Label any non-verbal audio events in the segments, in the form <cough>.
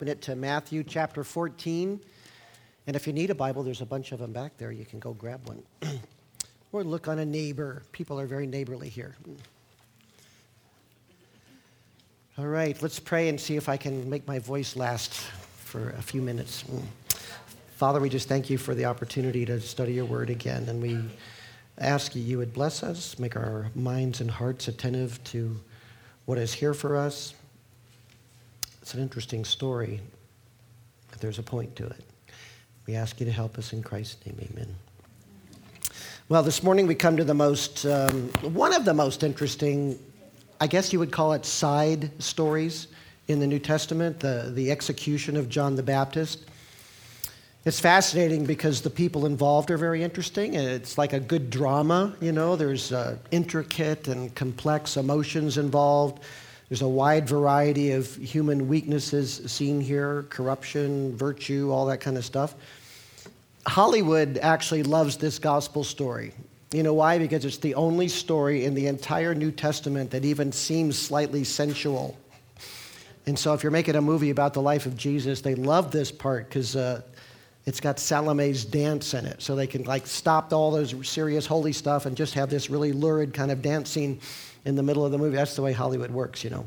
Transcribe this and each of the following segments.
open it to Matthew chapter 14. And if you need a Bible, there's a bunch of them back there. You can go grab one. <clears throat> or look on a neighbor. People are very neighborly here. All right, let's pray and see if I can make my voice last for a few minutes. Father, we just thank you for the opportunity to study your word again. And we ask you, you would bless us, make our minds and hearts attentive to what is here for us. It's an interesting story, but there's a point to it. We ask you to help us in Christ's name. Amen. Well, this morning we come to the most, um, one of the most interesting, I guess you would call it side stories in the New Testament, the, the execution of John the Baptist. It's fascinating because the people involved are very interesting. It's like a good drama, you know, there's uh, intricate and complex emotions involved. There's a wide variety of human weaknesses seen here corruption, virtue, all that kind of stuff. Hollywood actually loves this gospel story. You know why? Because it's the only story in the entire New Testament that even seems slightly sensual. And so, if you're making a movie about the life of Jesus, they love this part because uh, it's got Salome's dance in it. So they can like stop all those serious holy stuff and just have this really lurid kind of dance scene in the middle of the movie. That's the way Hollywood works, you know.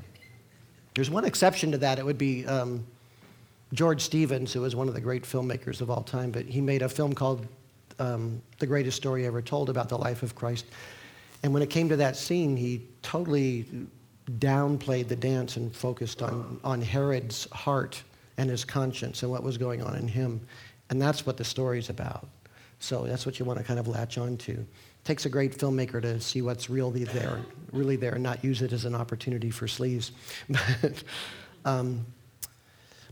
There's one exception to that. It would be um, George Stevens, who was one of the great filmmakers of all time, but he made a film called um, The Greatest Story Ever Told about the life of Christ. And when it came to that scene, he totally downplayed the dance and focused on, on Herod's heart and his conscience and what was going on in him. And that's what the story's about. So that's what you want to kind of latch on to It takes a great filmmaker to see what's really there, really there, and not use it as an opportunity for sleaze. <laughs> but, um,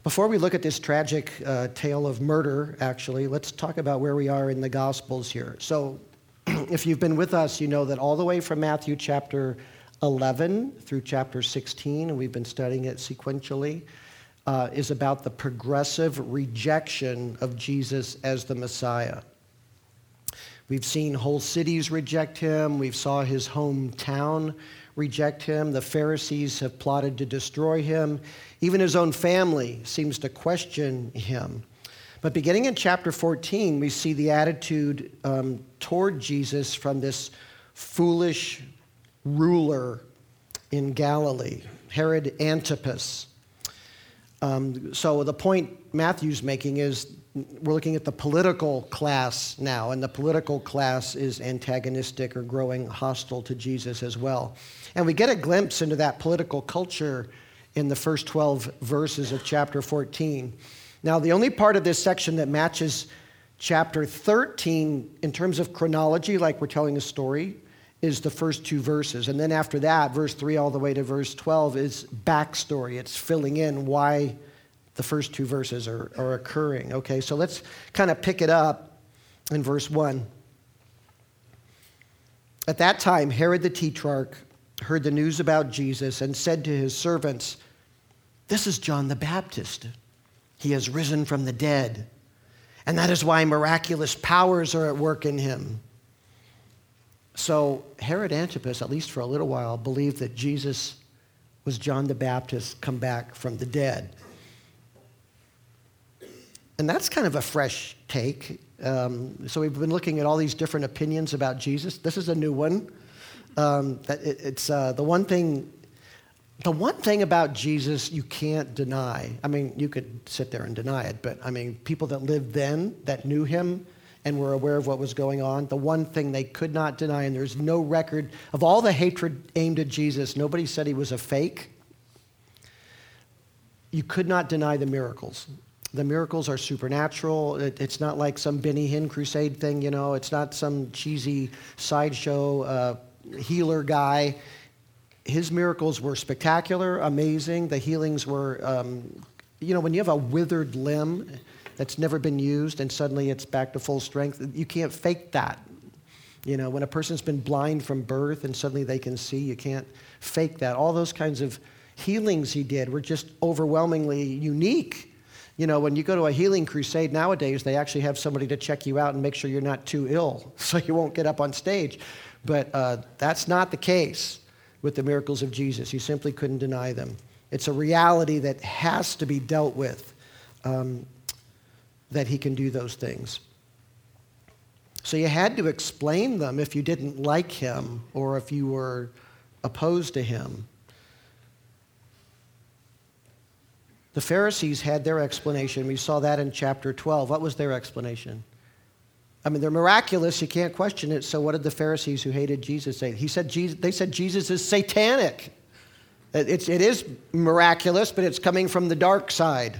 before we look at this tragic uh, tale of murder, actually, let's talk about where we are in the Gospels here. So, <clears throat> if you've been with us, you know that all the way from Matthew chapter 11 through chapter 16, and we've been studying it sequentially, uh, is about the progressive rejection of Jesus as the Messiah. We've seen whole cities reject him. We've saw his hometown reject him. The Pharisees have plotted to destroy him. Even his own family seems to question him. But beginning in chapter 14, we see the attitude um, toward Jesus from this foolish ruler in Galilee, Herod Antipas. Um, so the point Matthew's making is we're looking at the political class now, and the political class is antagonistic or growing hostile to Jesus as well. And we get a glimpse into that political culture in the first 12 verses of chapter 14. Now, the only part of this section that matches chapter 13 in terms of chronology, like we're telling a story, is the first two verses. And then after that, verse 3 all the way to verse 12 is backstory. It's filling in why the first two verses are, are occurring. Okay, so let's kind of pick it up in verse 1. At that time, Herod the Tetrarch heard the news about Jesus and said to his servants, This is John the Baptist. He has risen from the dead, and that is why miraculous powers are at work in him. So, Herod Antipas, at least for a little while, believed that Jesus was John the Baptist come back from the dead. And that's kind of a fresh take. Um, so we've been looking at all these different opinions about Jesus. This is a new one. Um, it, it's uh, the one thing. The one thing about Jesus you can't deny. I mean, you could sit there and deny it, but I mean, people that lived then that knew him and were aware of what was going on. The one thing they could not deny, and there's no record of all the hatred aimed at Jesus. Nobody said he was a fake. You could not deny the miracles the miracles are supernatural. It, it's not like some Benny Hinn crusade thing, you know. It's not some cheesy sideshow uh, healer guy. His miracles were spectacular, amazing. The healings were, um, you know, when you have a withered limb that's never been used and suddenly it's back to full strength, you can't fake that. You know, when a person's been blind from birth and suddenly they can see, you can't fake that. All those kinds of healings he did were just overwhelmingly unique you know, when you go to a healing crusade nowadays, they actually have somebody to check you out and make sure you're not too ill <laughs> so you won't get up on stage. But uh, that's not the case with the miracles of Jesus. You simply couldn't deny them. It's a reality that has to be dealt with, um, that he can do those things. So you had to explain them if you didn't like him or if you were opposed to him. The Pharisees had their explanation. We saw that in chapter 12. What was their explanation? I mean, they're miraculous. You can't question it. So, what did the Pharisees who hated Jesus say? He said Jesus, they said Jesus is satanic. It's, it is miraculous, but it's coming from the dark side.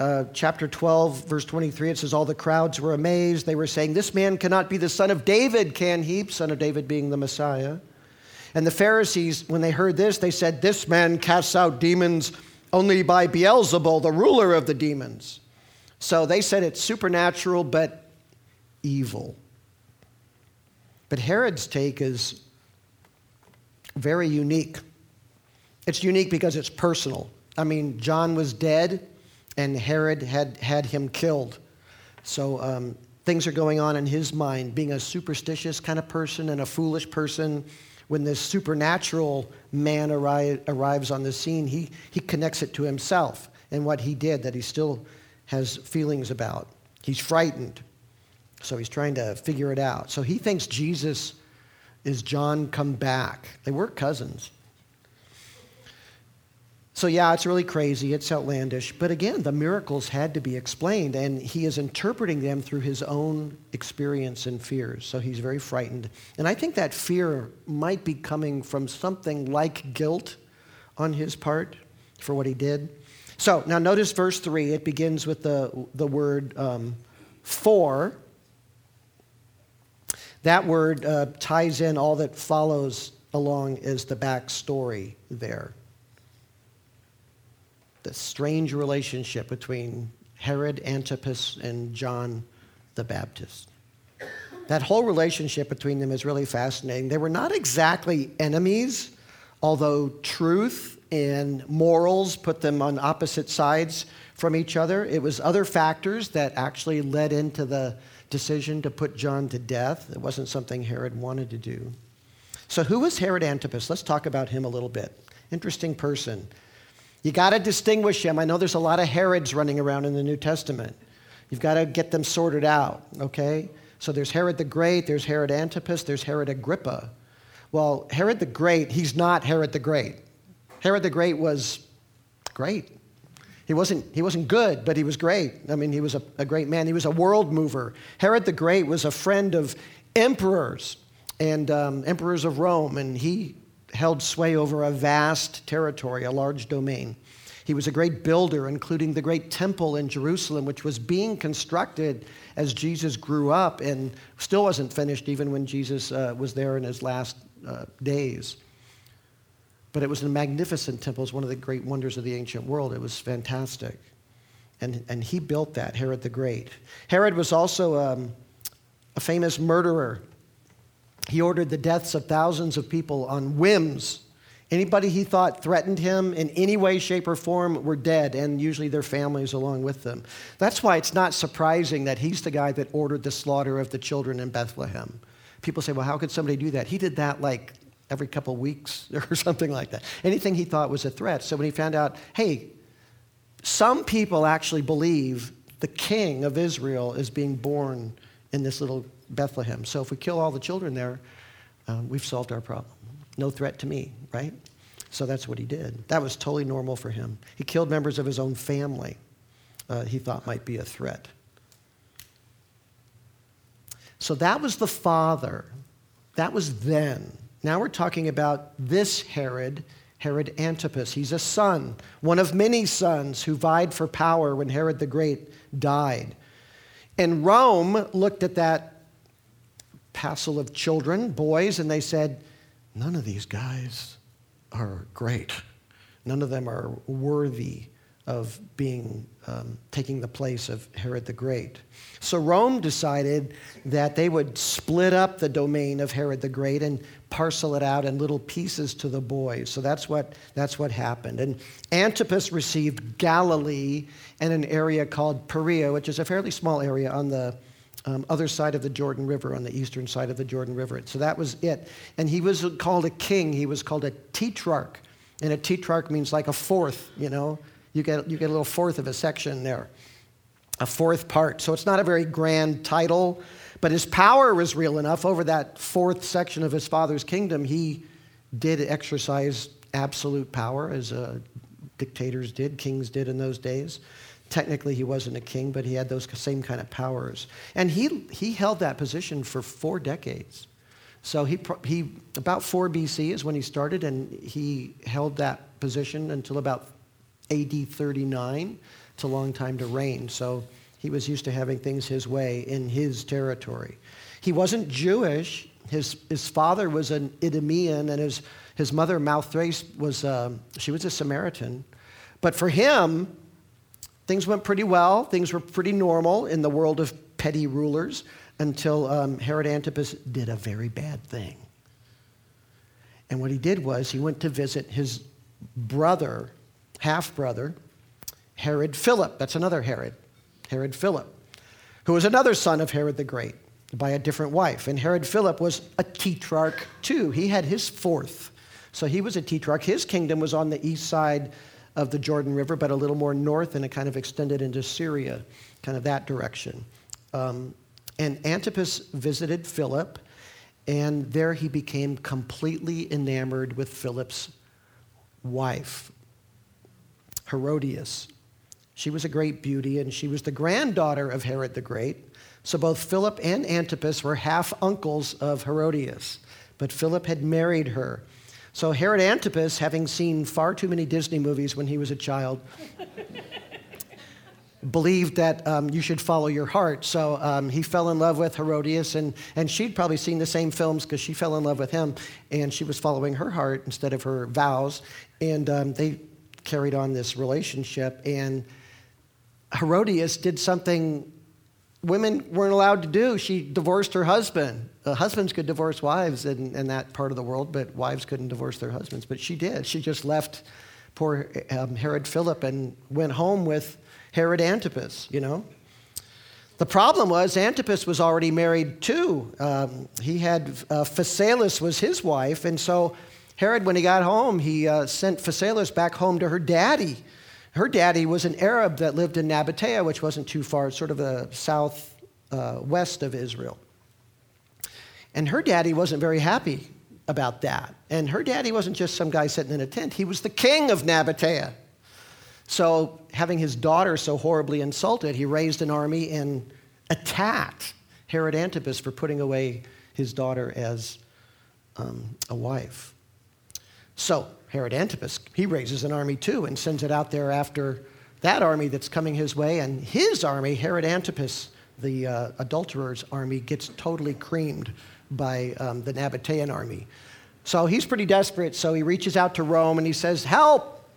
Uh, chapter 12, verse 23, it says, All the crowds were amazed. They were saying, This man cannot be the son of David, can he? Son of David being the Messiah. And the Pharisees, when they heard this, they said, This man casts out demons only by Beelzebul, the ruler of the demons. So they said it's supernatural but evil. But Herod's take is very unique. It's unique because it's personal. I mean, John was dead, and Herod had had him killed. So um, things are going on in his mind, being a superstitious kind of person and a foolish person when this supernatural man arri- arrives on the scene, he, he connects it to himself and what he did that he still has feelings about. He's frightened. So he's trying to figure it out. So he thinks Jesus is John come back. They were cousins. So, yeah, it's really crazy. It's outlandish. But again, the miracles had to be explained, and he is interpreting them through his own experience and fears. So, he's very frightened. And I think that fear might be coming from something like guilt on his part for what he did. So, now notice verse 3. It begins with the, the word um, for. That word uh, ties in all that follows along is the backstory there the strange relationship between Herod Antipas and John the Baptist. That whole relationship between them is really fascinating. They were not exactly enemies, although truth and morals put them on opposite sides from each other. It was other factors that actually led into the decision to put John to death. It wasn't something Herod wanted to do. So, who was Herod Antipas? Let's talk about him a little bit. Interesting person. You got to distinguish him. I know there's a lot of Herods running around in the New Testament. You've got to get them sorted out, okay? So there's Herod the Great, there's Herod Antipas, there's Herod Agrippa. Well, Herod the Great, he's not Herod the Great. Herod the Great was great. He wasn't, he wasn't good, but he was great. I mean, he was a, a great man. He was a world mover. Herod the Great was a friend of emperors and um, emperors of Rome, and he held sway over a vast territory, a large domain. He was a great builder, including the great temple in Jerusalem, which was being constructed as Jesus grew up and still wasn't finished even when Jesus uh, was there in his last uh, days. But it was a magnificent temple. It was one of the great wonders of the ancient world. It was fantastic. And, and he built that, Herod the Great. Herod was also um, a famous murderer. He ordered the deaths of thousands of people on whims. Anybody he thought threatened him in any way, shape, or form were dead, and usually their families along with them. That's why it's not surprising that he's the guy that ordered the slaughter of the children in Bethlehem. People say, well, how could somebody do that? He did that like every couple weeks <laughs> or something like that. Anything he thought was a threat. So when he found out, hey, some people actually believe the king of Israel is being born in this little Bethlehem. So if we kill all the children there, uh, we've solved our problem. No threat to me, right? So that's what he did. That was totally normal for him. He killed members of his own family uh, he thought might be a threat. So that was the father. That was then. Now we're talking about this Herod, Herod Antipas. He's a son, one of many sons who vied for power when Herod the Great died. And Rome looked at that passel of children, boys, and they said, None of these guys are great. None of them are worthy of being um, taking the place of Herod the Great. So Rome decided that they would split up the domain of Herod the Great and parcel it out in little pieces to the boys. So that's what that's what happened. And Antipas received Galilee and an area called Perea, which is a fairly small area on the um, other side of the Jordan River, on the eastern side of the Jordan River. So that was it. And he was called a king, he was called a tetrarch. And a tetrarch means like a fourth, you know. You get, you get a little fourth of a section there, a fourth part. So it's not a very grand title, but his power was real enough. Over that fourth section of his father's kingdom, he did exercise absolute power as uh, dictators did, kings did in those days. Technically, he wasn't a king, but he had those same kind of powers. And he, he held that position for four decades. So he, he, about 4 BC is when he started, and he held that position until about AD 39. It's a long time to reign. So he was used to having things his way in his territory. He wasn't Jewish. His, his father was an Idumean, and his, his mother, Malthace, was, uh, she was a Samaritan. But for him, things went pretty well. Things were pretty normal in the world of petty rulers until um, Herod Antipas did a very bad thing. And what he did was he went to visit his brother, half brother, Herod Philip. That's another Herod, Herod Philip, who was another son of Herod the Great by a different wife. And Herod Philip was a tetrarch too. He had his fourth. So he was a tetrarch. His kingdom was on the east side of the Jordan River, but a little more north, and it kind of extended into Syria, kind of that direction. Um, and Antipas visited Philip, and there he became completely enamored with Philip's wife, Herodias. She was a great beauty, and she was the granddaughter of Herod the Great. So both Philip and Antipas were half uncles of Herodias, but Philip had married her. So Herod Antipas, having seen far too many Disney movies when he was a child, believed that um, you should follow your heart. So um, he fell in love with Herodias, and, and she'd probably seen the same films because she fell in love with him, and she was following her heart instead of her vows. And um, they carried on this relationship, and Herodias did something women weren't allowed to do. She divorced her husband. Uh, husbands could divorce wives in, in that part of the world, but wives couldn't divorce their husbands. But she did. She just left poor um, Herod Philip and went home with Herod Antipas, you know. The problem was Antipas was already married too. Um, he had uh, Phasaelis was his wife, and so Herod, when he got home, he uh, sent Phasaelis back home to her daddy. Her daddy was an Arab that lived in Nabatea, which wasn't too far, sort of the southwest uh, of Israel. And her daddy wasn't very happy about that. And her daddy wasn't just some guy sitting in a tent, he was the king of Nabatea. So, having his daughter so horribly insulted, he raised an army and attacked Herod Antipas for putting away his daughter as um, a wife. So, Herod Antipas, he raises an army too and sends it out there after that army that's coming his way. And his army, Herod Antipas, the uh, adulterer's army, gets totally creamed by um, the Nabatean army. So he's pretty desperate. So he reaches out to Rome and he says, Help!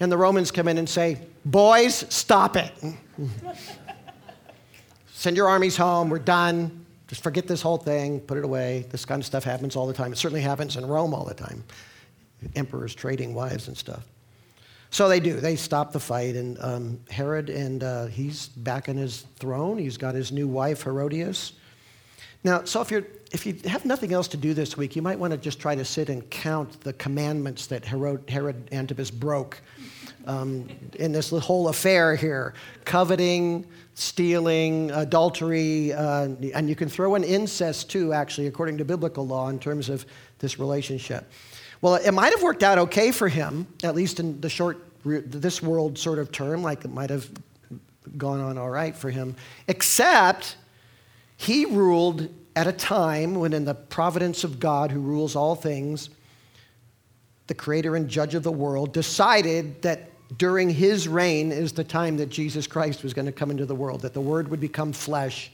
And the Romans come in and say, Boys, stop it. <laughs> Send your armies home. We're done. Just forget this whole thing. Put it away. This kind of stuff happens all the time. It certainly happens in Rome all the time. Emperors trading wives and stuff. So they do. They stop the fight, and um, Herod, and uh, he's back on his throne. He's got his new wife, Herodias. Now, so if, you're, if you have nothing else to do this week, you might want to just try to sit and count the commandments that Herod, Herod Antipas broke um, in this whole affair here coveting, stealing, adultery, uh, and you can throw in incest too, actually, according to biblical law, in terms of this relationship. Well, it might have worked out okay for him, at least in the short, this world sort of term, like it might have gone on all right for him, except he ruled at a time when, in the providence of God who rules all things, the creator and judge of the world decided that during his reign is the time that Jesus Christ was going to come into the world, that the Word would become flesh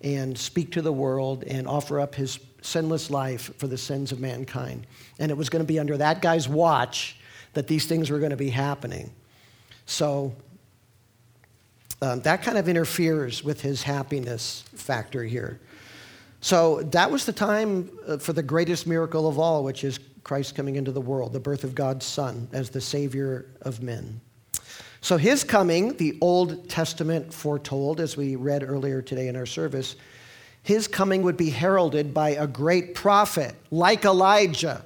and speak to the world and offer up his sinless life for the sins of mankind. And it was going to be under that guy's watch that these things were going to be happening. So um, that kind of interferes with his happiness factor here. So that was the time uh, for the greatest miracle of all, which is Christ coming into the world, the birth of God's Son as the Savior of men. So his coming, the Old Testament foretold, as we read earlier today in our service, his coming would be heralded by a great prophet like Elijah.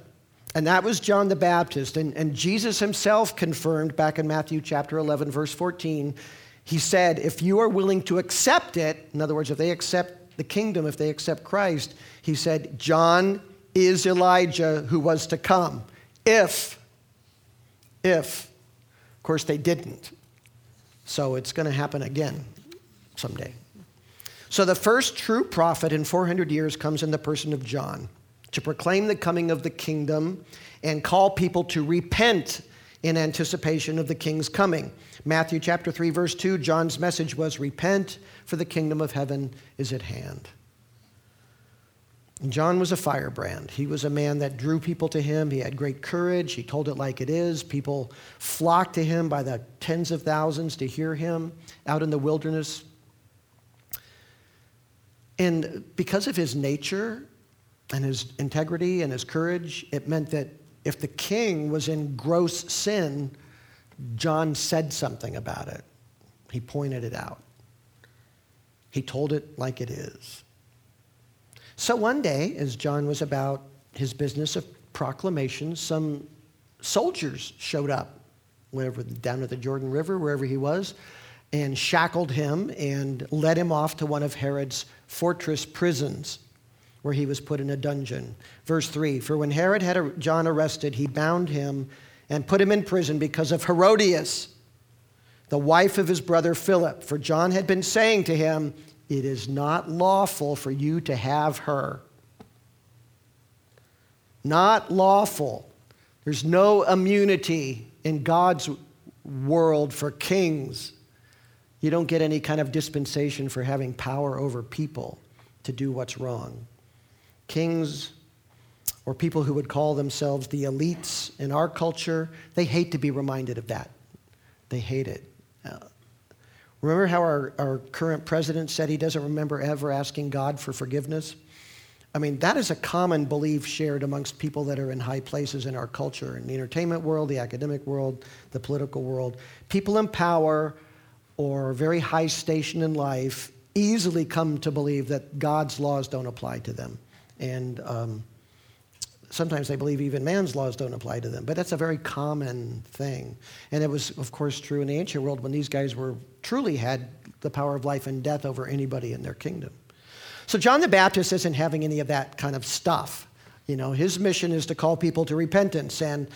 And that was John the Baptist. And, and Jesus himself confirmed back in Matthew chapter 11, verse 14, he said, If you are willing to accept it, in other words, if they accept the kingdom, if they accept Christ, he said, John is Elijah who was to come. If, if, of course, they didn't. So it's going to happen again someday. So the first true prophet in 400 years comes in the person of John to proclaim the coming of the kingdom and call people to repent in anticipation of the king's coming. Matthew chapter 3 verse 2 John's message was repent for the kingdom of heaven is at hand. John was a firebrand. He was a man that drew people to him. He had great courage. He told it like it is. People flocked to him by the tens of thousands to hear him out in the wilderness. And because of his nature and his integrity and his courage, it meant that if the king was in gross sin, John said something about it. He pointed it out. He told it like it is. So one day, as John was about his business of proclamation, some soldiers showed up, wherever, down at the Jordan River, wherever he was, and shackled him and led him off to one of Herod's fortress prisons, where he was put in a dungeon. Verse 3 For when Herod had John arrested, he bound him and put him in prison because of Herodias, the wife of his brother Philip. For John had been saying to him, it is not lawful for you to have her. Not lawful. There's no immunity in God's world for kings. You don't get any kind of dispensation for having power over people to do what's wrong. Kings or people who would call themselves the elites in our culture, they hate to be reminded of that. They hate it. Uh, Remember how our, our current president said he doesn't remember ever asking God for forgiveness? I mean, that is a common belief shared amongst people that are in high places in our culture, in the entertainment world, the academic world, the political world. People in power or very high station in life easily come to believe that God's laws don't apply to them. And um, sometimes they believe even man's laws don't apply to them. But that's a very common thing. And it was, of course, true in the ancient world when these guys were truly had the power of life and death over anybody in their kingdom. So John the Baptist isn't having any of that kind of stuff. You know, his mission is to call people to repentance, and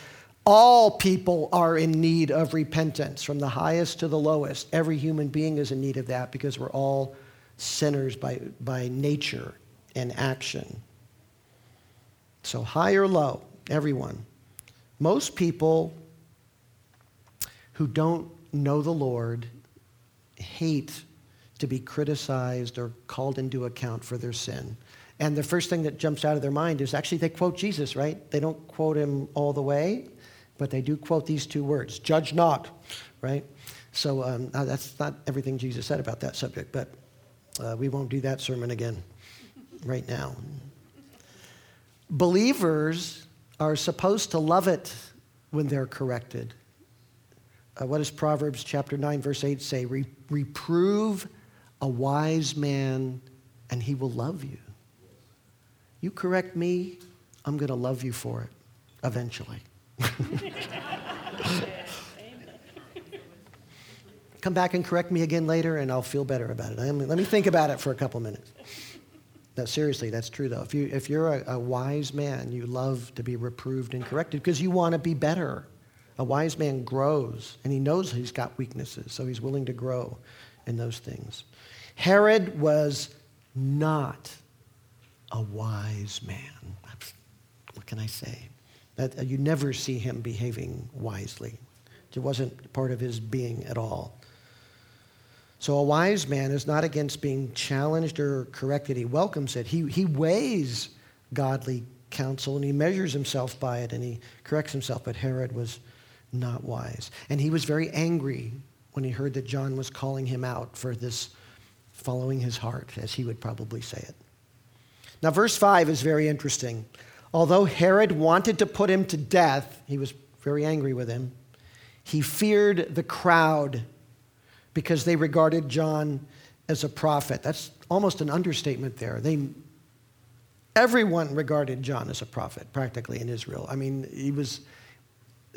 all people are in need of repentance, from the highest to the lowest. Every human being is in need of that because we're all sinners by, by nature and action. So, high or low, everyone. Most people who don't know the Lord hate to be criticized or called into account for their sin. And the first thing that jumps out of their mind is actually they quote Jesus, right? They don't quote him all the way, but they do quote these two words judge not, right? So um, that's not everything Jesus said about that subject, but uh, we won't do that sermon again right now. Believers are supposed to love it when they're corrected. Uh, what does Proverbs chapter 9, verse 8 say? Re- reprove a wise man, and he will love you. You correct me, I'm going to love you for it eventually. <laughs> Come back and correct me again later, and I'll feel better about it. Let me think about it for a couple minutes. No, seriously, that's true though. If, you, if you're a, a wise man, you love to be reproved and corrected because you want to be better. A wise man grows and he knows he's got weaknesses, so he's willing to grow in those things. Herod was not a wise man. What can I say? That, uh, you never see him behaving wisely. It wasn't part of his being at all. So a wise man is not against being challenged or corrected. He welcomes it. He, he weighs godly counsel and he measures himself by it and he corrects himself. But Herod was not wise. And he was very angry when he heard that John was calling him out for this following his heart, as he would probably say it. Now, verse 5 is very interesting. Although Herod wanted to put him to death, he was very angry with him. He feared the crowd because they regarded John as a prophet. That's almost an understatement there. They, Everyone regarded John as a prophet, practically in Israel. I mean, he was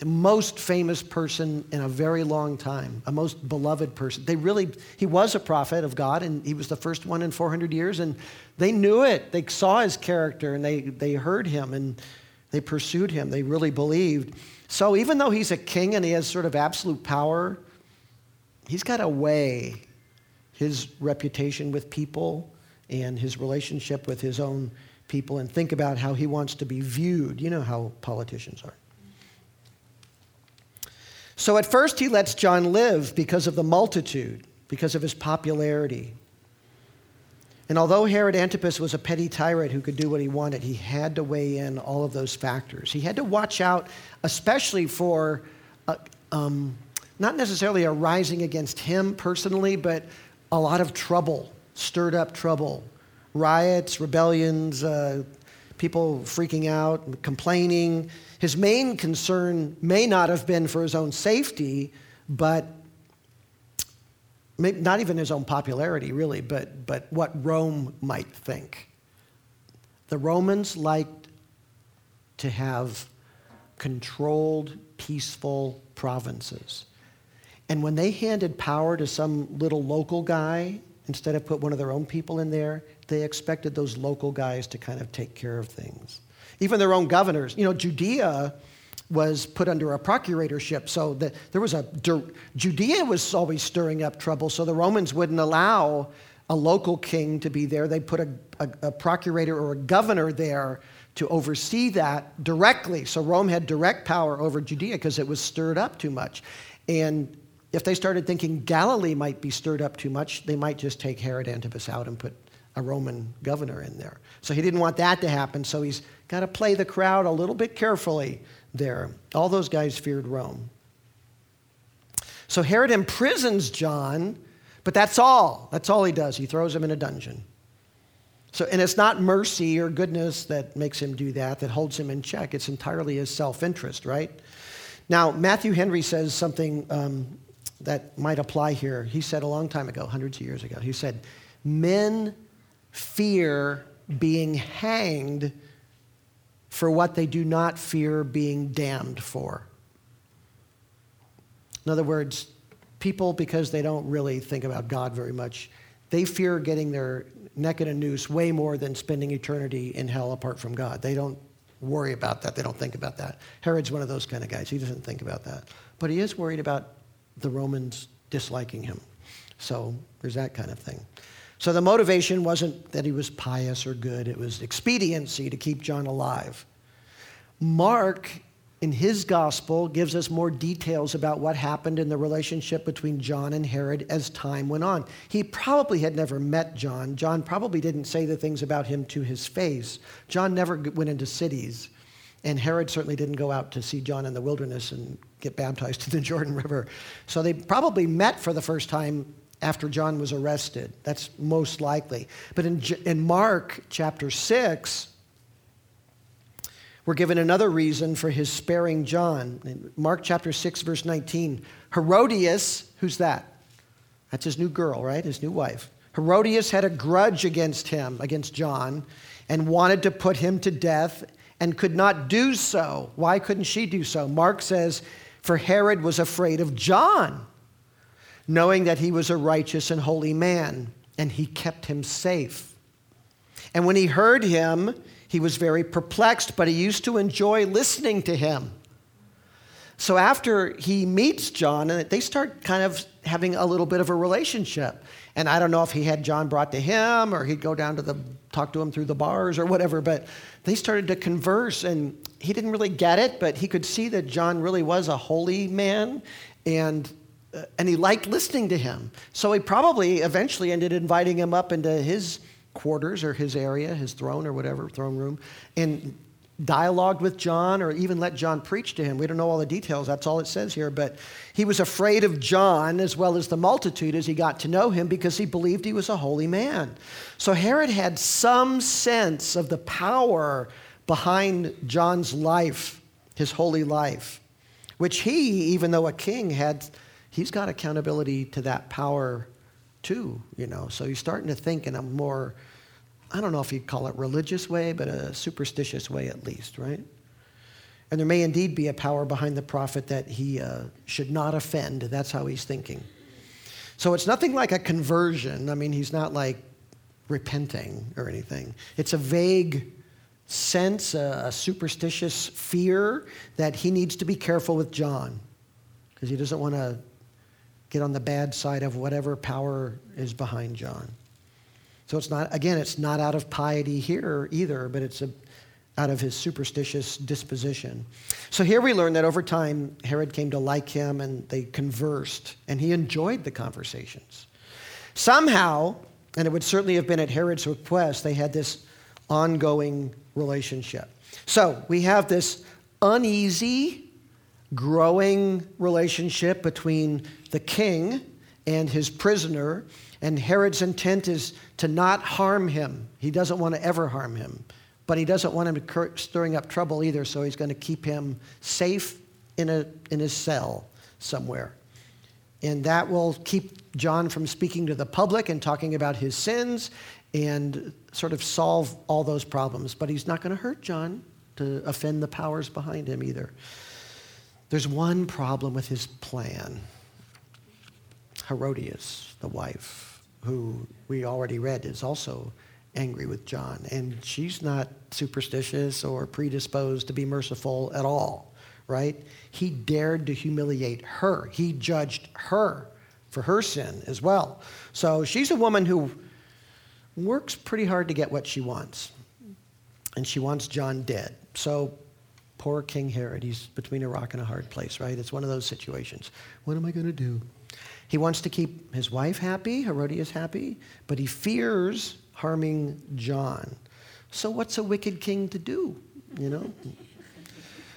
most famous person in a very long time, a most beloved person. They really, he was a prophet of God, and he was the first one in 400 years, and they knew it. They saw his character, and they, they heard him, and they pursued him. They really believed. So even though he's a king and he has sort of absolute power, he's got to weigh his reputation with people and his relationship with his own people and think about how he wants to be viewed. You know how politicians are. So at first, he lets John live because of the multitude, because of his popularity. And although Herod Antipas was a petty tyrant who could do what he wanted, he had to weigh in all of those factors. He had to watch out, especially for uh, um, not necessarily a rising against him personally, but a lot of trouble, stirred up trouble, riots, rebellions, uh, people freaking out, complaining. His main concern may not have been for his own safety, but not even his own popularity, really, but, but what Rome might think. The Romans liked to have controlled, peaceful provinces. And when they handed power to some little local guy, instead of put one of their own people in there, they expected those local guys to kind of take care of things. Even their own governors. You know, Judea was put under a procuratorship, so that there was a Judea was always stirring up trouble, so the Romans wouldn't allow a local king to be there. They put a, a, a procurator or a governor there to oversee that directly. So Rome had direct power over Judea because it was stirred up too much. And if they started thinking Galilee might be stirred up too much, they might just take Herod Antipas out and put a Roman governor in there. So he didn't want that to happen, so he's got to play the crowd a little bit carefully there. All those guys feared Rome. So Herod imprisons John, but that's all. That's all he does. He throws him in a dungeon. So, and it's not mercy or goodness that makes him do that, that holds him in check. It's entirely his self interest, right? Now, Matthew Henry says something um, that might apply here. He said a long time ago, hundreds of years ago, he said, Men fear being hanged for what they do not fear being damned for. In other words, people, because they don't really think about God very much, they fear getting their neck in a noose way more than spending eternity in hell apart from God. They don't worry about that. They don't think about that. Herod's one of those kind of guys. He doesn't think about that. But he is worried about the Romans disliking him. So there's that kind of thing. So the motivation wasn't that he was pious or good, it was expediency to keep John alive. Mark, in his gospel, gives us more details about what happened in the relationship between John and Herod as time went on. He probably had never met John. John probably didn't say the things about him to his face. John never went into cities. And Herod certainly didn't go out to see John in the wilderness and get baptized in the <laughs> Jordan River. So they probably met for the first time after John was arrested. That's most likely. But in, in Mark chapter 6, we're given another reason for his sparing John. In Mark chapter 6, verse 19, Herodias, who's that? That's his new girl, right? His new wife. Herodias had a grudge against him, against John, and wanted to put him to death and could not do so. Why couldn't she do so? Mark says, For Herod was afraid of John knowing that he was a righteous and holy man, and he kept him safe. And when he heard him, he was very perplexed, but he used to enjoy listening to him. So after he meets John, and they start kind of having a little bit of a relationship. And I don't know if he had John brought to him or he'd go down to the talk to him through the bars or whatever, but they started to converse and he didn't really get it, but he could see that John really was a holy man and and he liked listening to him. So he probably eventually ended inviting him up into his quarters or his area, his throne or whatever, throne room, and dialogued with John or even let John preach to him. We don't know all the details, that's all it says here, but he was afraid of John as well as the multitude as he got to know him because he believed he was a holy man. So Herod had some sense of the power behind John's life, his holy life, which he, even though a king, had he's got accountability to that power too, you know. So he's starting to think in a more I don't know if you'd call it religious way, but a superstitious way at least, right? And there may indeed be a power behind the prophet that he uh, should not offend. That's how he's thinking. So it's nothing like a conversion. I mean, he's not like repenting or anything. It's a vague sense, a, a superstitious fear that he needs to be careful with John because he doesn't want to get on the bad side of whatever power is behind John. So it's not, again, it's not out of piety here either, but it's a, out of his superstitious disposition. So here we learn that over time, Herod came to like him and they conversed, and he enjoyed the conversations. Somehow, and it would certainly have been at Herod's request, they had this ongoing relationship. So we have this uneasy, growing relationship between the king and his prisoner, and Herod's intent is to not harm him. He doesn't want to ever harm him, but he doesn't want him stirring up trouble either, so he's going to keep him safe in, a, in his cell somewhere. And that will keep John from speaking to the public and talking about his sins and sort of solve all those problems. But he's not going to hurt John to offend the powers behind him either. There's one problem with his plan Herodias, the wife, who we already read is also angry with John. And she's not superstitious or predisposed to be merciful at all, right? He dared to humiliate her, he judged her for her sin as well. So she's a woman who works pretty hard to get what she wants. And she wants John dead. So poor King Herod, he's between a rock and a hard place, right? It's one of those situations. What am I going to do? He wants to keep his wife happy, Herodias happy, but he fears harming John. So what's a wicked king to do, you know?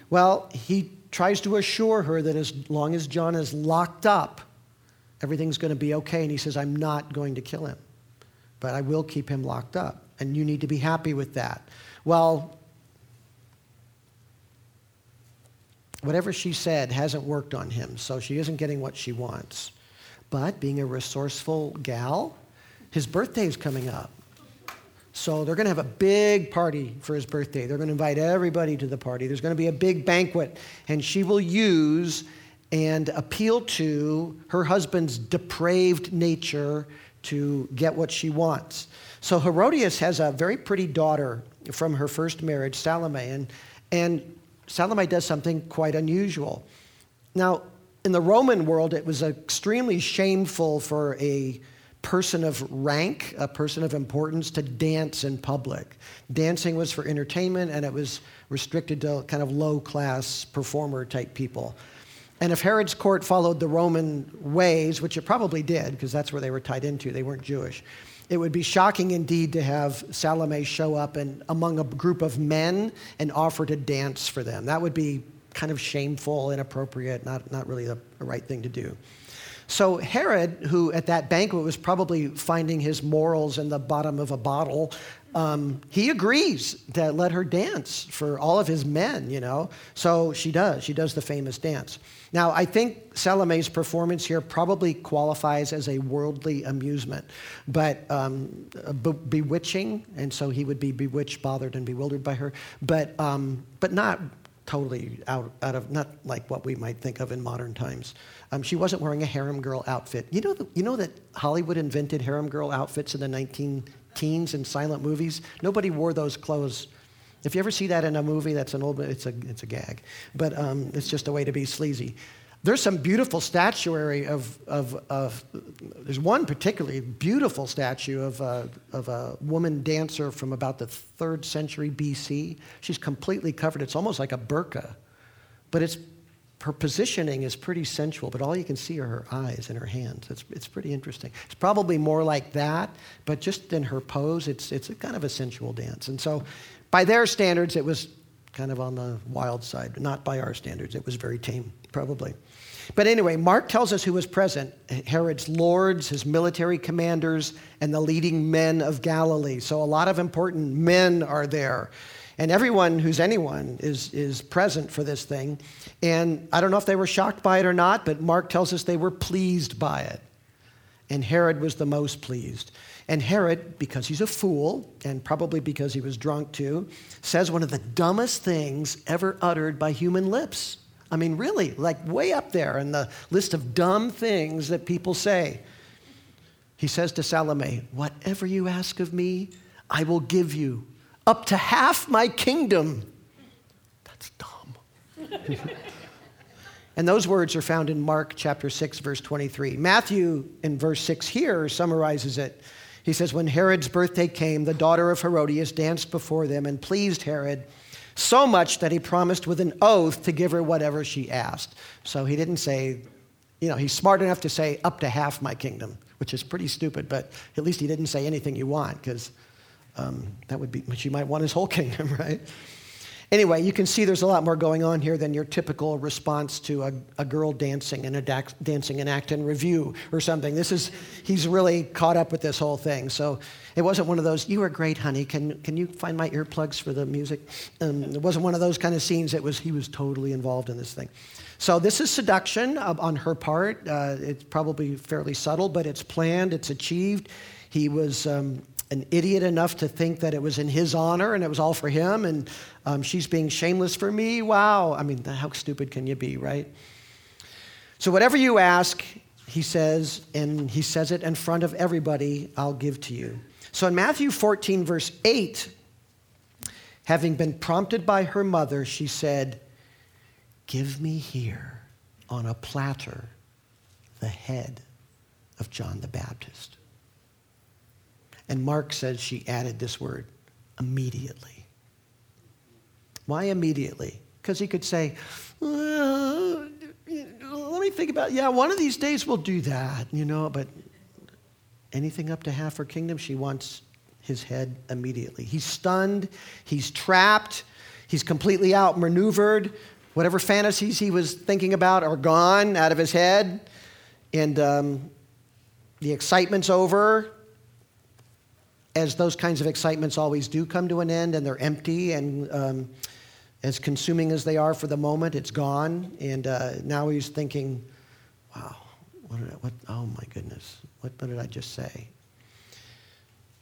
Well, he tries to assure her that as long as John is locked up, everything's going to be okay. And he says, I'm not going to kill him but I will keep him locked up. And you need to be happy with that. Well, whatever she said hasn't worked on him, so she isn't getting what she wants. But being a resourceful gal, his birthday is coming up. So they're going to have a big party for his birthday. They're going to invite everybody to the party. There's going to be a big banquet, and she will use and appeal to her husband's depraved nature to get what she wants. So Herodias has a very pretty daughter from her first marriage, Salome, and, and Salome does something quite unusual. Now, in the Roman world, it was extremely shameful for a person of rank, a person of importance, to dance in public. Dancing was for entertainment, and it was restricted to kind of low class performer type people. And if Herod's court followed the Roman ways, which it probably did, because that's where they were tied into, they weren't Jewish, it would be shocking indeed to have Salome show up and among a group of men and offer to dance for them. That would be kind of shameful, inappropriate, not, not really the right thing to do. So Herod, who at that banquet was probably finding his morals in the bottom of a bottle, um, he agrees to let her dance for all of his men, you know. So she does. She does the famous dance. Now, I think Salome's performance here probably qualifies as a worldly amusement, but um, be- bewitching, and so he would be bewitched, bothered, and bewildered by her, but, um, but not totally out, out of, not like what we might think of in modern times. Um, she wasn't wearing a harem girl outfit. You know, the, you know that Hollywood invented harem girl outfits in the 19 teens in silent movies? Nobody wore those clothes if you ever see that in a movie, that's an old, it's a, it's a gag. But um, it's just a way to be sleazy. There's some beautiful statuary of, of, of there's one particularly beautiful statue of a, of a woman dancer from about the third century BC. She's completely covered. It's almost like a burqa, but it's, her positioning is pretty sensual, but all you can see are her eyes and her hands. It's, it's pretty interesting. It's probably more like that, but just in her pose, it's, it's a kind of a sensual dance. And so by their standards, it was kind of on the wild side. Not by our standards, it was very tame, probably. But anyway, Mark tells us who was present Herod's lords, his military commanders, and the leading men of Galilee. So a lot of important men are there. And everyone who's anyone is, is present for this thing. And I don't know if they were shocked by it or not, but Mark tells us they were pleased by it. and Herod was the most pleased. And Herod, because he's a fool, and probably because he was drunk too, says one of the dumbest things ever uttered by human lips. I mean, really, like way up there in the list of dumb things that people say. He says to Salome, Whatever you ask of me, I will give you up to half my kingdom. That's dumb. <laughs> and those words are found in Mark chapter 6, verse 23. Matthew, in verse 6 here, summarizes it. He says, When Herod's birthday came, the daughter of Herodias danced before them and pleased Herod so much that he promised with an oath to give her whatever she asked. So he didn't say, you know, he's smart enough to say up to half my kingdom, which is pretty stupid, but at least he didn't say anything you want, because um, that would be, but you might want his whole <laughs> kingdom, right? Anyway, you can see there's a lot more going on here than your typical response to a, a girl dancing in a dax, dancing an act in review or something. This is, he's really caught up with this whole thing. So it wasn't one of those, you are great, honey. Can, can you find my earplugs for the music? Um, it wasn't one of those kind of scenes. It was, he was totally involved in this thing. So this is seduction on her part. Uh, it's probably fairly subtle, but it's planned, it's achieved. He was um, an idiot enough to think that it was in his honor and it was all for him, and um, she's being shameless for me. Wow. I mean, how stupid can you be, right? So, whatever you ask, he says, and he says it in front of everybody, I'll give to you. So, in Matthew 14, verse 8, having been prompted by her mother, she said, Give me here on a platter the head of John the Baptist. And Mark says she added this word immediately. Why immediately? Because he could say, well, let me think about, yeah, one of these days we'll do that, you know, but anything up to half her kingdom, she wants his head immediately. He's stunned, he's trapped, he's completely outmaneuvered. Whatever fantasies he was thinking about are gone out of his head, and um, the excitement's over as those kinds of excitements always do come to an end and they're empty and um, as consuming as they are for the moment, it's gone. And uh, now he's thinking, wow, what, did I, what oh my goodness, what, what did I just say?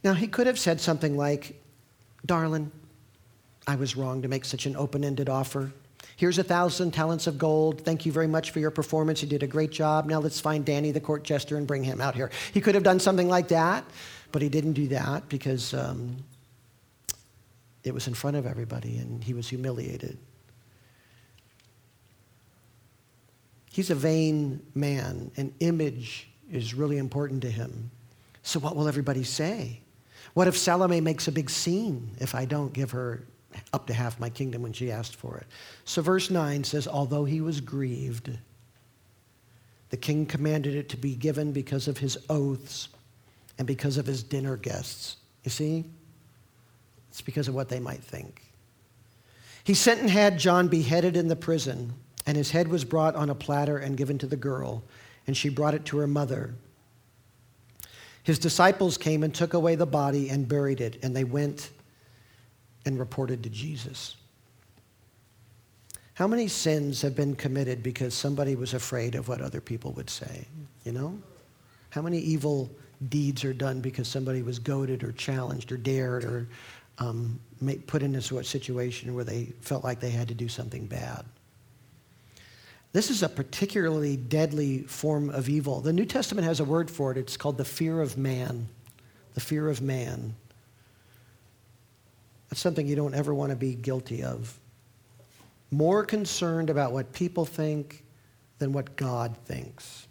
Now, he could have said something like, darling, I was wrong to make such an open ended offer. Here's a thousand talents of gold. Thank you very much for your performance. You did a great job. Now let's find Danny, the court jester, and bring him out here. He could have done something like that. But he didn't do that because um, it was in front of everybody and he was humiliated. He's a vain man, and image is really important to him. So, what will everybody say? What if Salome makes a big scene if I don't give her up to half my kingdom when she asked for it? So, verse 9 says, Although he was grieved, the king commanded it to be given because of his oaths and because of his dinner guests. You see? It's because of what they might think. He sent and had John beheaded in the prison, and his head was brought on a platter and given to the girl, and she brought it to her mother. His disciples came and took away the body and buried it, and they went and reported to Jesus. How many sins have been committed because somebody was afraid of what other people would say? You know? How many evil deeds are done because somebody was goaded or challenged or dared or um, put into a situation where they felt like they had to do something bad. This is a particularly deadly form of evil. The New Testament has a word for it. It's called the fear of man. The fear of man. That's something you don't ever want to be guilty of. More concerned about what people think than what God thinks.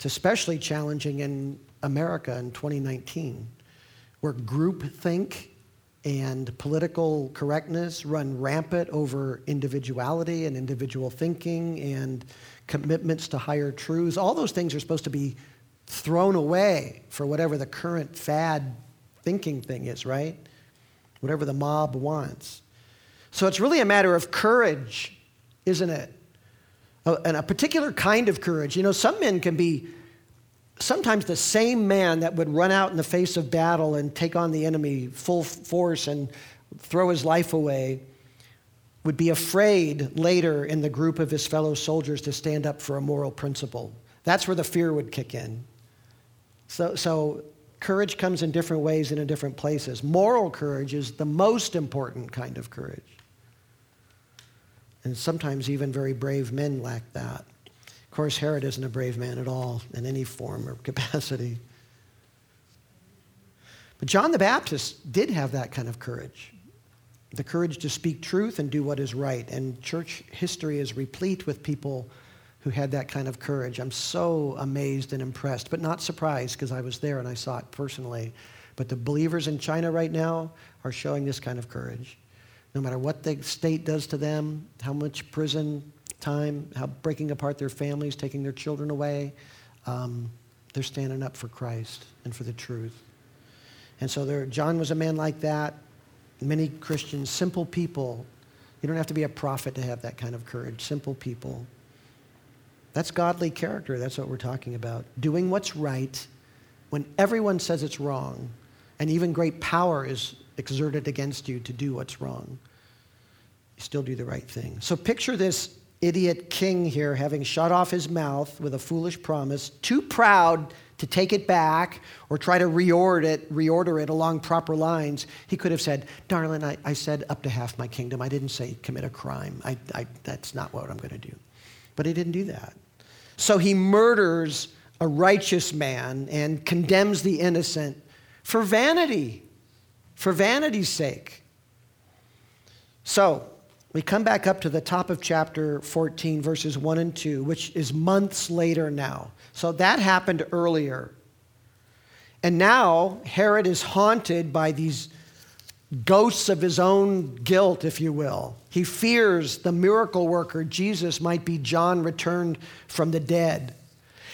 It's especially challenging in America in 2019, where groupthink and political correctness run rampant over individuality and individual thinking and commitments to higher truths. All those things are supposed to be thrown away for whatever the current fad thinking thing is, right? Whatever the mob wants. So it's really a matter of courage, isn't it? And a particular kind of courage. You know, some men can be sometimes the same man that would run out in the face of battle and take on the enemy full force and throw his life away would be afraid later in the group of his fellow soldiers to stand up for a moral principle. That's where the fear would kick in. So, so courage comes in different ways and in different places. Moral courage is the most important kind of courage. And sometimes even very brave men lack that. Of course, Herod isn't a brave man at all in any form or <laughs> capacity. But John the Baptist did have that kind of courage the courage to speak truth and do what is right. And church history is replete with people who had that kind of courage. I'm so amazed and impressed, but not surprised because I was there and I saw it personally. But the believers in China right now are showing this kind of courage. No matter what the state does to them, how much prison time, how breaking apart their families, taking their children away, um, they're standing up for Christ and for the truth. And so there, John was a man like that. Many Christians, simple people. You don't have to be a prophet to have that kind of courage. Simple people. That's godly character. That's what we're talking about. Doing what's right when everyone says it's wrong, and even great power is exerted against you to do what's wrong. You still do the right thing. So picture this idiot king here having shut off his mouth with a foolish promise, too proud to take it back or try to reorder it, reorder it along proper lines, he could have said, Darling, I, I said up to half my kingdom. I didn't say commit a crime. I, I, that's not what I'm going to do. But he didn't do that. So he murders a righteous man and condemns the innocent for vanity, for vanity's sake. So we come back up to the top of chapter 14, verses 1 and 2, which is months later now. So that happened earlier. And now Herod is haunted by these ghosts of his own guilt, if you will. He fears the miracle worker, Jesus, might be John returned from the dead.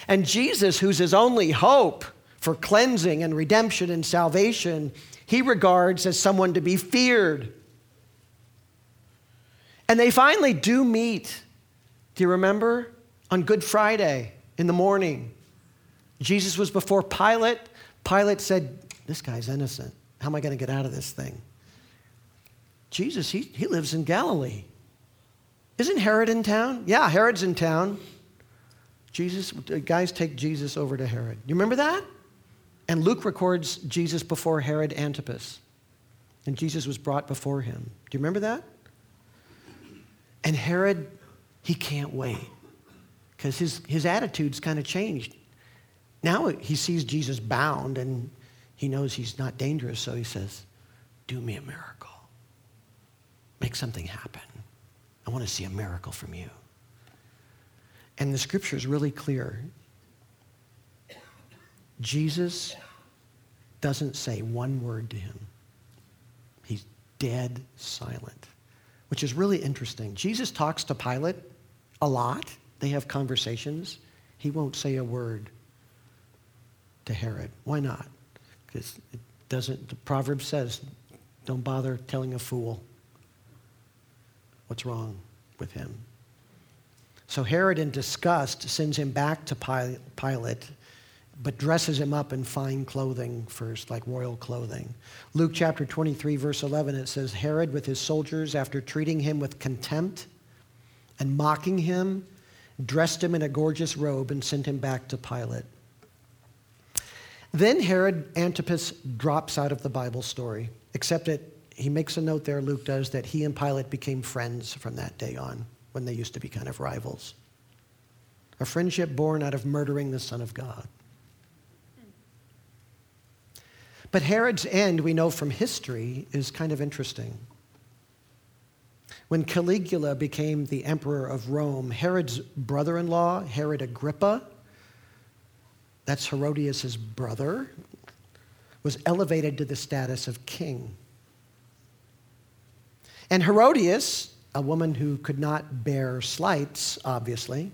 And Jesus, who's his only hope for cleansing and redemption and salvation, he regards as someone to be feared. And they finally do meet. Do you remember? On Good Friday in the morning. Jesus was before Pilate. Pilate said, This guy's innocent. How am I going to get out of this thing? Jesus, he, he lives in Galilee. Isn't Herod in town? Yeah, Herod's in town. Jesus, guys take Jesus over to Herod. You remember that? And Luke records Jesus before Herod Antipas. And Jesus was brought before him. Do you remember that? And Herod, he can't wait because his, his attitude's kind of changed. Now he sees Jesus bound and he knows he's not dangerous, so he says, Do me a miracle. Make something happen. I want to see a miracle from you. And the scripture is really clear. Jesus doesn't say one word to him, he's dead silent, which is really interesting. Jesus talks to Pilate a lot. They have conversations. He won't say a word to Herod. Why not? Because it doesn't, the proverb says, don't bother telling a fool what's wrong with him. So Herod, in disgust, sends him back to Pilate, but dresses him up in fine clothing first, like royal clothing. Luke chapter 23, verse 11, it says Herod, with his soldiers, after treating him with contempt and mocking him, dressed him in a gorgeous robe, and sent him back to Pilate. Then Herod Antipas drops out of the Bible story, except that he makes a note there, Luke does, that he and Pilate became friends from that day on, when they used to be kind of rivals. A friendship born out of murdering the Son of God. But Herod's end, we know from history, is kind of interesting. When Caligula became the emperor of Rome, Herod's brother in law, Herod Agrippa, that's Herodias' brother, was elevated to the status of king. And Herodias, a woman who could not bear slights, obviously,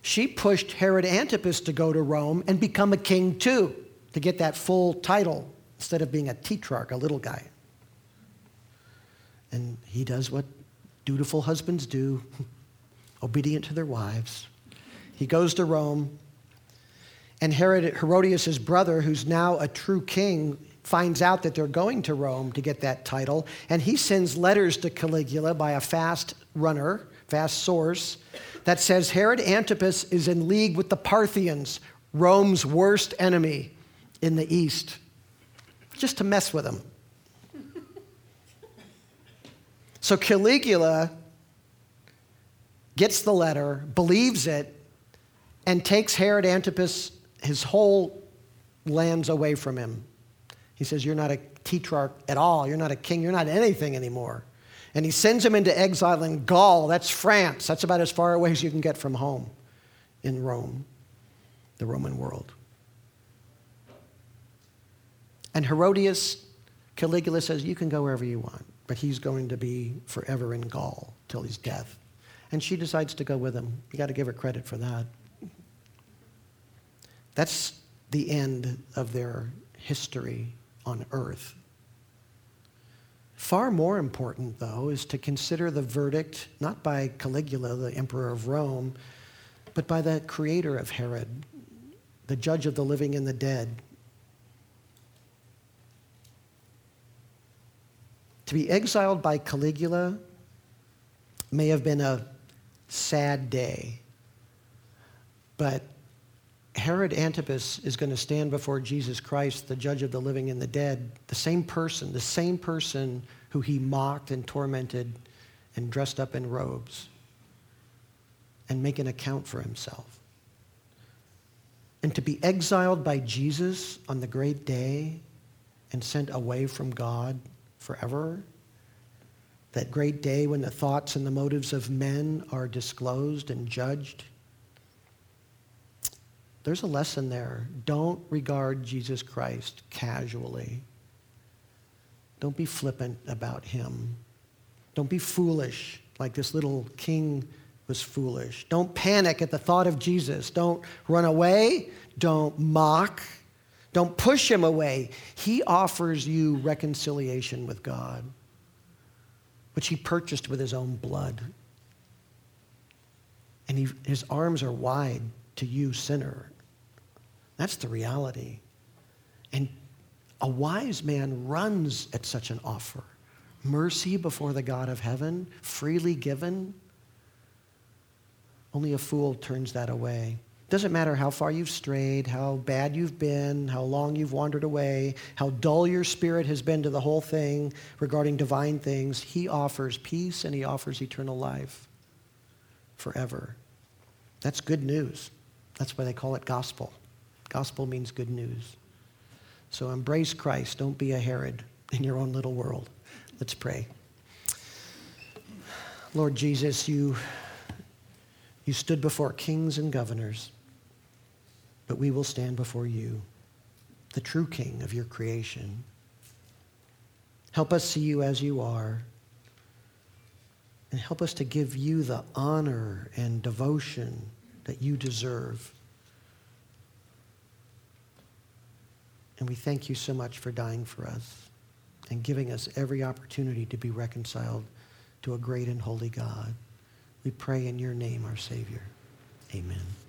she pushed Herod Antipas to go to Rome and become a king too, to get that full title instead of being a tetrarch, a little guy. And he does what dutiful husbands do, <laughs> obedient to their wives. He goes to Rome, and Herod, Herodias' brother, who's now a true king, finds out that they're going to Rome to get that title, and he sends letters to Caligula by a fast runner fast source, that says Herod Antipas is in league with the Parthians, Rome's worst enemy in the east, just to mess with him. So Caligula gets the letter, believes it, and takes Herod Antipas, his whole lands away from him. He says, You're not a tetrarch at all. You're not a king. You're not anything anymore. And he sends him into exile in Gaul. That's France. That's about as far away as you can get from home in Rome, the Roman world. And Herodias, Caligula says, You can go wherever you want, but he's going to be forever in Gaul till his death. And she decides to go with him. You got to give her credit for that. That's the end of their history on earth. Far more important, though, is to consider the verdict not by Caligula, the emperor of Rome, but by the creator of Herod, the judge of the living and the dead. To be exiled by Caligula may have been a sad day, but Herod Antipas is going to stand before Jesus Christ, the judge of the living and the dead, the same person, the same person who he mocked and tormented and dressed up in robes, and make an account for himself. And to be exiled by Jesus on the great day and sent away from God forever, that great day when the thoughts and the motives of men are disclosed and judged there's a lesson there. Don't regard Jesus Christ casually. Don't be flippant about him. Don't be foolish like this little king was foolish. Don't panic at the thought of Jesus. Don't run away. Don't mock. Don't push him away. He offers you reconciliation with God, which he purchased with his own blood. And he, his arms are wide to you, sinner. That's the reality. And a wise man runs at such an offer. Mercy before the God of heaven, freely given. Only a fool turns that away. Doesn't matter how far you've strayed, how bad you've been, how long you've wandered away, how dull your spirit has been to the whole thing regarding divine things. He offers peace and he offers eternal life forever. That's good news. That's why they call it gospel. Gospel means good news. So embrace Christ. Don't be a Herod in your own little world. Let's pray. Lord Jesus, you, you stood before kings and governors, but we will stand before you, the true king of your creation. Help us see you as you are, and help us to give you the honor and devotion that you deserve. And we thank you so much for dying for us and giving us every opportunity to be reconciled to a great and holy God. We pray in your name, our Savior. Amen.